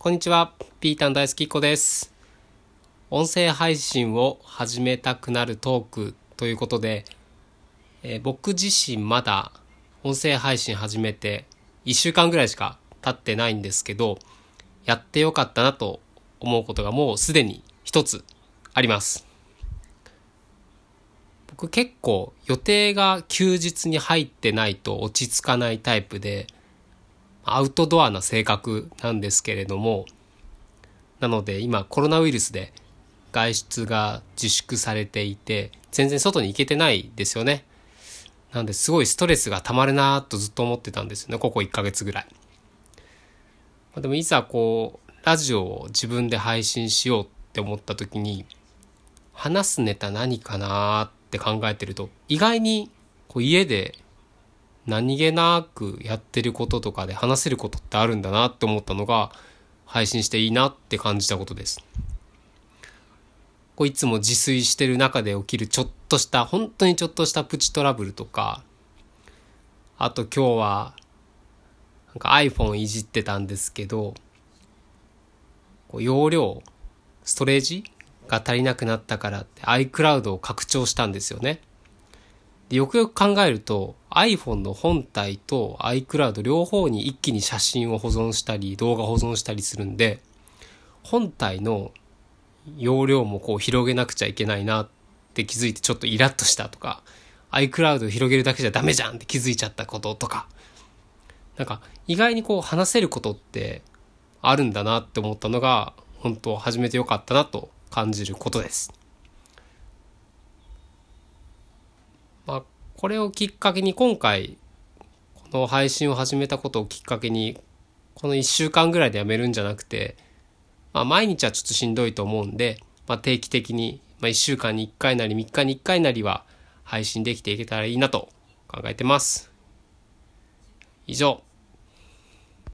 こんにちは、ピータン大好きっ子です。音声配信を始めたくなるトークということで、えー、僕自身まだ音声配信始めて1週間ぐらいしか経ってないんですけど、やってよかったなと思うことがもうすでに一つあります。僕結構予定が休日に入ってないと落ち着かないタイプで、アウトドアな性格なんですけれども、なので今コロナウイルスで外出が自粛されていて、全然外に行けてないですよね。なんですごいストレスがたまるなとずっと思ってたんですよね、ここ1ヶ月ぐらい。でもいざこう、ラジオを自分で配信しようって思った時に、話すネタ何かなって考えてると、意外にこう家で何気なくやってることとかで話せることってあるんだなって思ったのが配信していいなって感じたことです。こういつも自炊してる中で起きるちょっとした本当にちょっとしたプチトラブルとかあと今日はなんか iPhone いじってたんですけどこう容量ストレージが足りなくなったからって iCloud を拡張したんですよね。でよくよく考えると iPhone の本体と iCloud 両方に一気に写真を保存したり動画保存したりするんで本体の容量もこう広げなくちゃいけないなって気づいてちょっとイラッとしたとか iCloud 広げるだけじゃダメじゃんって気づいちゃったこととかなんか意外にこう話せることってあるんだなって思ったのが本当始めてよかったなと感じることです。まあ、これをきっかけに今回この配信を始めたことをきっかけにこの1週間ぐらいでやめるんじゃなくて、まあ、毎日はちょっとしんどいと思うんで、まあ、定期的に、まあ、1週間に1回なり3日に1回なりは配信できていけたらいいなと考えてます。以上。